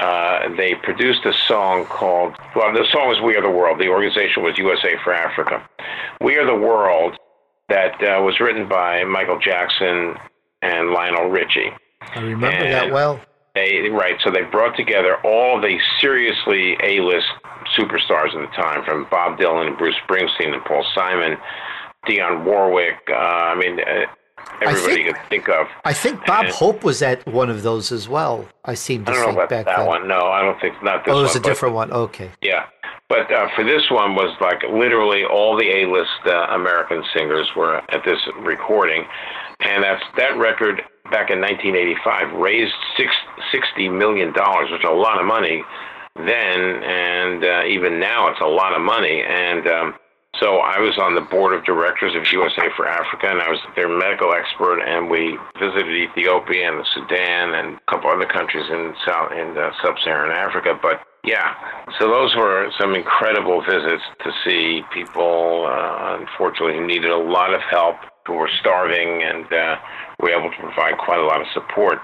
uh, they produced a song called, well, the song was We Are the World. The organization was USA for Africa. We Are the World, that uh, was written by Michael Jackson and Lionel Richie. I remember and that well. They, right, so they brought together all the seriously A-list superstars at the time, from Bob Dylan and Bruce Springsteen and Paul Simon, Dionne Warwick. Uh, I mean, uh, everybody think, could think of. I think Bob and, Hope was at one of those as well. I seem to I don't think know about back that then. one. No, I don't think not this. Oh, it was one, a different one. Okay. Yeah, but uh, for this one was like literally all the A-list uh, American singers were at this recording, and that's that record back in 1985 raised six, 60 million dollars, which is a lot of money then, and uh, even now it's a lot of money. And um, so I was on the board of directors of USA for Africa, and I was their medical expert. And we visited Ethiopia and the Sudan and a couple other countries in South in uh, sub-Saharan Africa. But yeah, so those were some incredible visits to see people, uh, unfortunately, who needed a lot of help, who were starving, and uh, we were able to provide quite a lot of support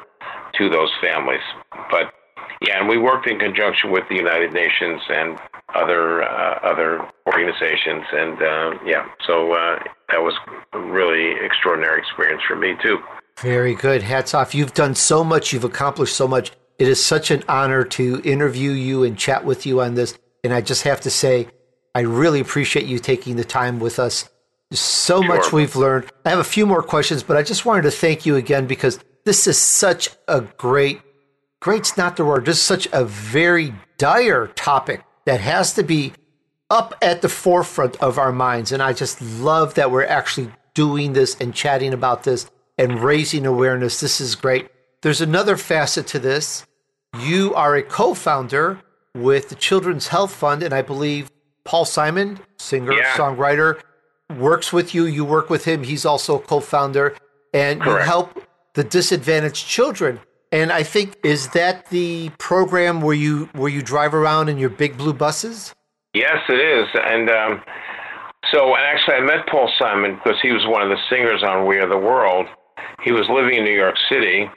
to those families. But yeah, and we worked in conjunction with the United Nations and other uh, other organizations, and uh, yeah, so uh, that was a really extraordinary experience for me too. Very good. Hats off. You've done so much. You've accomplished so much. It is such an honor to interview you and chat with you on this. And I just have to say, I really appreciate you taking the time with us. So sure. much we've learned. I have a few more questions, but I just wanted to thank you again because this is such a great, great's not the word, just such a very dire topic that has to be up at the forefront of our minds. And I just love that we're actually doing this and chatting about this and raising awareness. This is great. There's another facet to this. You are a co founder with the Children's Health Fund, and I believe Paul Simon, singer, yeah. songwriter, works with you. You work with him. He's also a co founder, and Correct. you help the disadvantaged children. And I think is that the program where you where you drive around in your big blue buses? Yes, it is. And um, so actually, I met Paul Simon because he was one of the singers on We Are the World. He was living in New York City,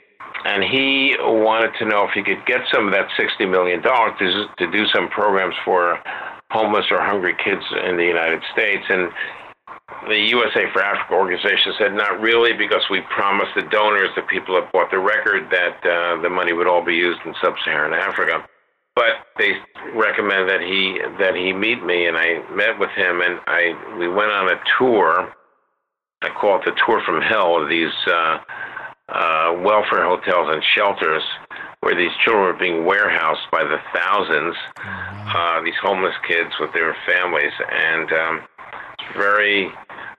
and he wanted to know if he could get some of that $60 million to, to do some programs for homeless or hungry kids in the United States. And the USA for Africa organization said not really because we promised the donors, the people that bought the record, that uh, the money would all be used in sub-Saharan Africa. But they recommended that he that he meet me, and I met with him, and I we went on a tour. I call it the tour from hell of these uh, uh, welfare hotels and shelters where these children were being warehoused by the thousands. Uh, these homeless kids with their families, and um, very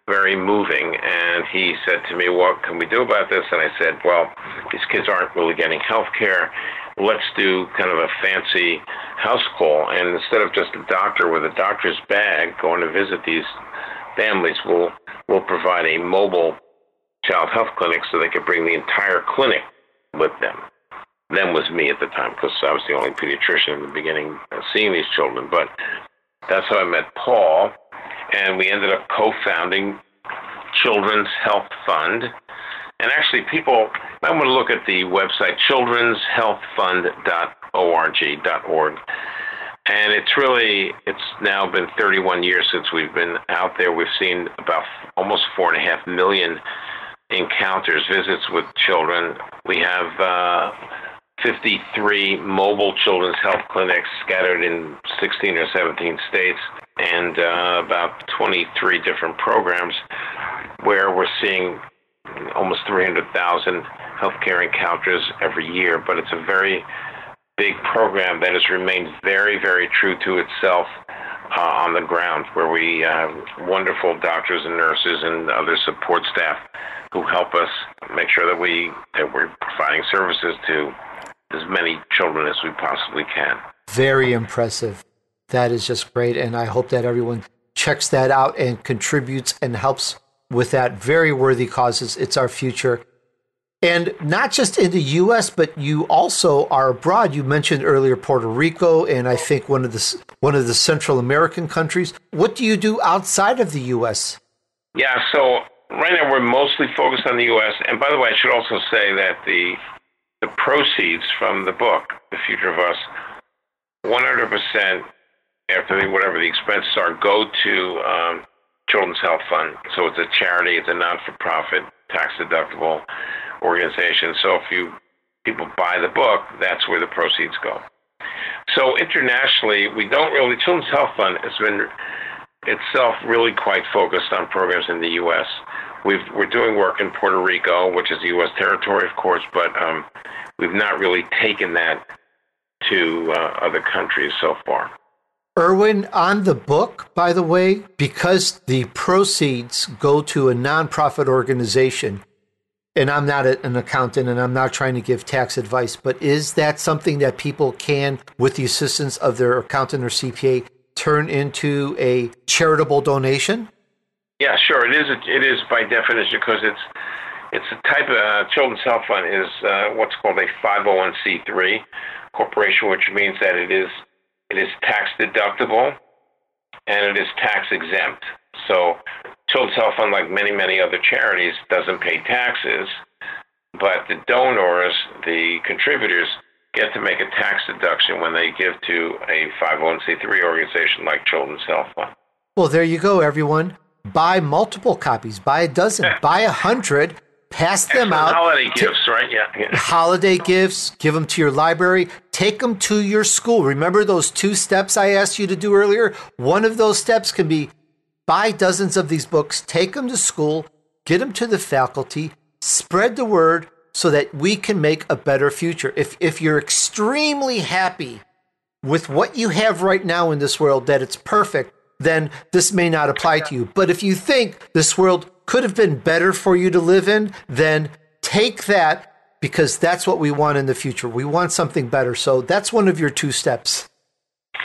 very moving. And he said to me, What can we do about this? And I said, Well, these kids aren't really getting health care. Let's do kind of a fancy house call. And instead of just a doctor with a doctor's bag going to visit these families, we'll, we'll provide a mobile child health clinic so they could bring the entire clinic with them. Them was me at the time because I was the only pediatrician in the beginning uh, seeing these children. But that's how I met Paul and we ended up co-founding Children's Health Fund. And actually, people might want to look at the website children'shealthfund.org.org. And it's really, it's now been 31 years since we've been out there. We've seen about almost four and a half million encounters, visits with children. We have uh, 53 mobile children's health clinics scattered in 16 or 17 states and uh, about 23 different programs where we're seeing almost 300,000 healthcare encounters every year. But it's a very big program that has remained very, very true to itself uh, on the ground, where we have wonderful doctors and nurses and other support staff who help us make sure that we that we're providing services to as many children as we possibly can. Very impressive. That is just great. And I hope that everyone checks that out and contributes and helps with that very worthy causes. It's our future. And not just in the US, but you also are abroad. You mentioned earlier Puerto Rico and I think one of the one of the Central American countries. What do you do outside of the US? Yeah, so right now we're mostly focused on the U.S. And by the way, I should also say that the the proceeds from the book, The Future of Us, 100% after the, whatever the expenses are, go to um, Children's Health Fund. So it's a charity, it's a non-for-profit, tax-deductible organization. So if you people buy the book, that's where the proceeds go. So internationally, we don't really. Children's Health Fund has been itself really quite focused on programs in the U.S. we are doing work in Puerto Rico, which is U.S. territory, of course, but um, we've not really taken that to uh, other countries so far. Irwin, on the book, by the way, because the proceeds go to a nonprofit organization, and I'm not an accountant and I'm not trying to give tax advice, but is that something that people can, with the assistance of their accountant or CPA, turn into a charitable donation? Yeah, sure. It is. It is by definition because it's it's a type of uh, Children's Health Fund is uh, what's called a 501c3 corporation, which means that it is it is tax deductible and it is tax exempt. So Children's Health Fund, like many, many other charities, doesn't pay taxes, but the donors, the contributors, get to make a tax deduction when they give to a 501c3 organization like Children's Health Fund. Well, there you go, everyone. Buy multiple copies, buy a dozen, buy a hundred, pass them Excellent out. Holiday gifts, right? Yeah. yeah. Holiday gifts, give them to your library, take them to your school. Remember those two steps I asked you to do earlier? One of those steps can be buy dozens of these books, take them to school, get them to the faculty, spread the word so that we can make a better future. If if you're extremely happy with what you have right now in this world that it's perfect, then this may not apply to you. But if you think this world could have been better for you to live in, then take that because that's what we want in the future. We want something better. So that's one of your two steps.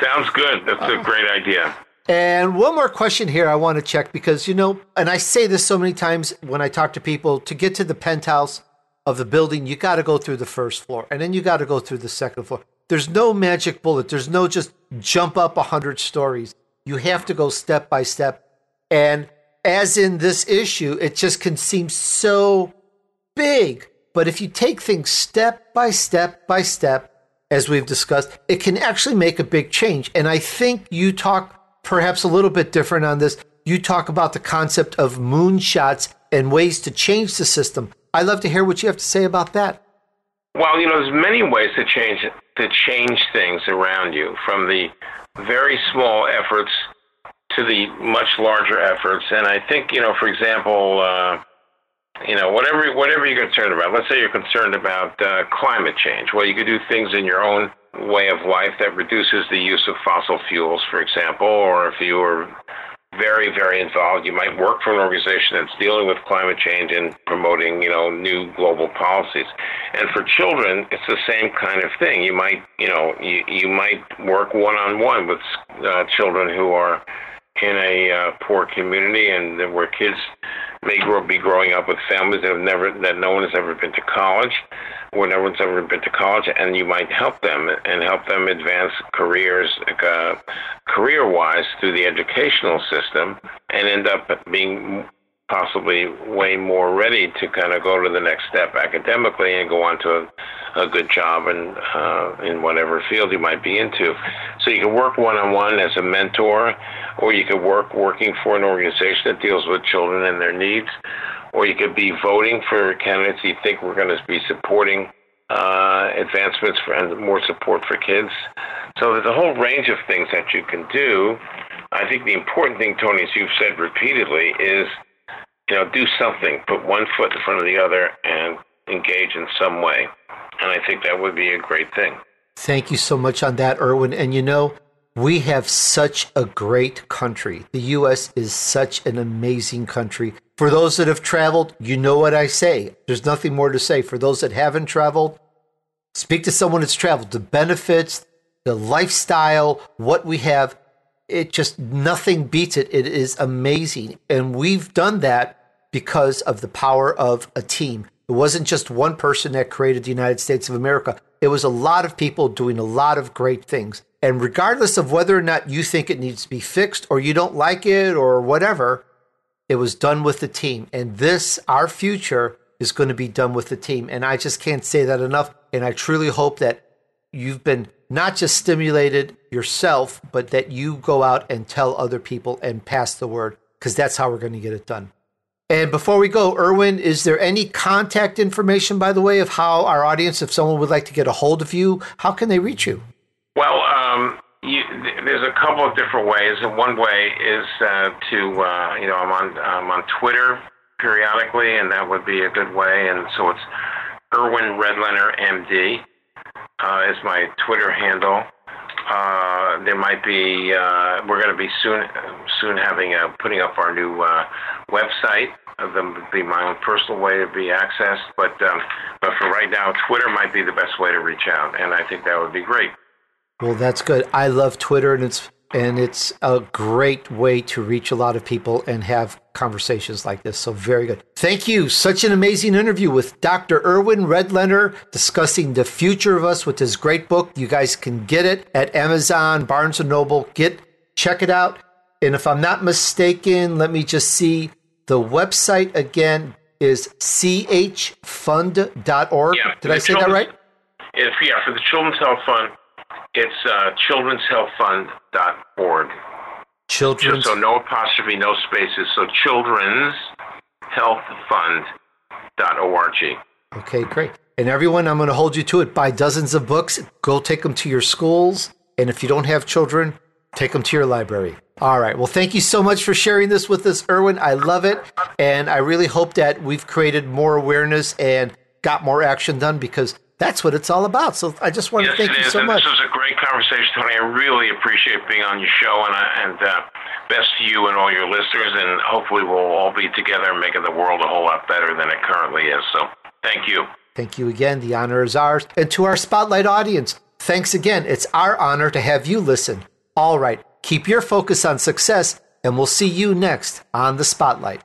Sounds good. That's a uh-huh. great idea. And one more question here I want to check because, you know, and I say this so many times when I talk to people to get to the penthouse of the building, you got to go through the first floor and then you got to go through the second floor. There's no magic bullet. There's no just jump up a hundred stories. You have to go step by step. And as in this issue, it just can seem so big. But if you take things step by step by step, as we've discussed, it can actually make a big change. And I think you talk perhaps a little bit different on this. You talk about the concept of moonshots and ways to change the system. I'd love to hear what you have to say about that. Well, you know, there's many ways to change to change things around you, from the very small efforts to the much larger efforts. And I think, you know, for example, uh, you know, whatever whatever you're concerned about. Let's say you're concerned about uh, climate change. Well, you could do things in your own way of life that reduces the use of fossil fuels, for example, or if you are very, very involved, you might work for an organization that's dealing with climate change and promoting, you know, new global policies. And for children, it's the same kind of thing. You might, you know, you, you might work one on one with uh, children who are in a uh, poor community and where kids may grow, be growing up with families that have never that no one has ever been to college, where no one's ever been to college, and you might help them and help them advance careers, uh, career-wise through the educational system, and end up being possibly way more ready to kind of go to the next step academically and go on to a, a good job in, uh, in whatever field you might be into. So you can work one on one as a mentor, or you could work working for an organization that deals with children and their needs, or you could be voting for candidates you think we're going to be supporting uh, advancements for, and more support for kids. So there's a whole range of things that you can do. I think the important thing, Tony, as you've said repeatedly, is you know, do something, put one foot in front of the other, and engage in some way. And I think that would be a great thing. Thank you so much on that, Irwin. And you know, we have such a great country. The U.S. is such an amazing country. For those that have traveled, you know what I say. There's nothing more to say. For those that haven't traveled, speak to someone that's traveled. The benefits, the lifestyle, what we have, it just nothing beats it. It is amazing. And we've done that because of the power of a team. It wasn't just one person that created the United States of America. It was a lot of people doing a lot of great things. And regardless of whether or not you think it needs to be fixed or you don't like it or whatever, it was done with the team. And this, our future, is going to be done with the team. And I just can't say that enough. And I truly hope that you've been not just stimulated yourself, but that you go out and tell other people and pass the word, because that's how we're going to get it done. And before we go, Irwin, is there any contact information, by the way, of how our audience, if someone would like to get a hold of you, how can they reach you? Well, um, you, there's a couple of different ways. And one way is uh, to, uh, you know, I'm on, I'm on Twitter periodically, and that would be a good way. And so it's Irwin Redlener, MD, uh, is my Twitter handle. Uh, there might be uh, we're going to be soon soon having a, putting up our new uh, website. Them would be my own personal way to be accessed, but um, but for right now, Twitter might be the best way to reach out, and I think that would be great. Well, that's good. I love Twitter, and it's and it's a great way to reach a lot of people and have conversations like this. So very good. Thank you. Such an amazing interview with Dr. Irwin Redlener discussing the future of us with his great book. You guys can get it at Amazon, Barnes and Noble. Get check it out. And if I'm not mistaken, let me just see the website again is chfund.org. Yeah, Did I say that right? If, yeah, for the Children's Health Fund, it's uh, children'shealthfund.org. Children's. So no apostrophe, no spaces. So children's health fund.org. Okay, great. And everyone, I'm going to hold you to it. Buy dozens of books. Go take them to your schools. And if you don't have children, take them to your library. All right. Well, thank you so much for sharing this with us, Irwin. I love it. And I really hope that we've created more awareness and got more action done because that's what it's all about. So I just want yes, to thank you is. so and much. This was a great conversation, Tony. I really appreciate being on your show, and, I, and uh, best to you and all your listeners. And hopefully, we'll all be together making the world a whole lot better than it currently is. So thank you. Thank you again. The honor is ours. And to our Spotlight audience, thanks again. It's our honor to have you listen. All right. Keep your focus on success, and we'll see you next on the Spotlight.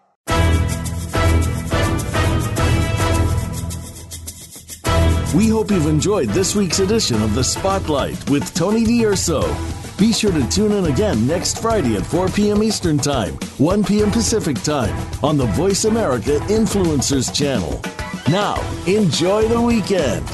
We hope you've enjoyed this week's edition of The Spotlight with Tony D'Urso. Be sure to tune in again next Friday at 4 p.m. Eastern Time, 1 p.m. Pacific Time on the Voice America Influencers channel. Now, enjoy the weekend.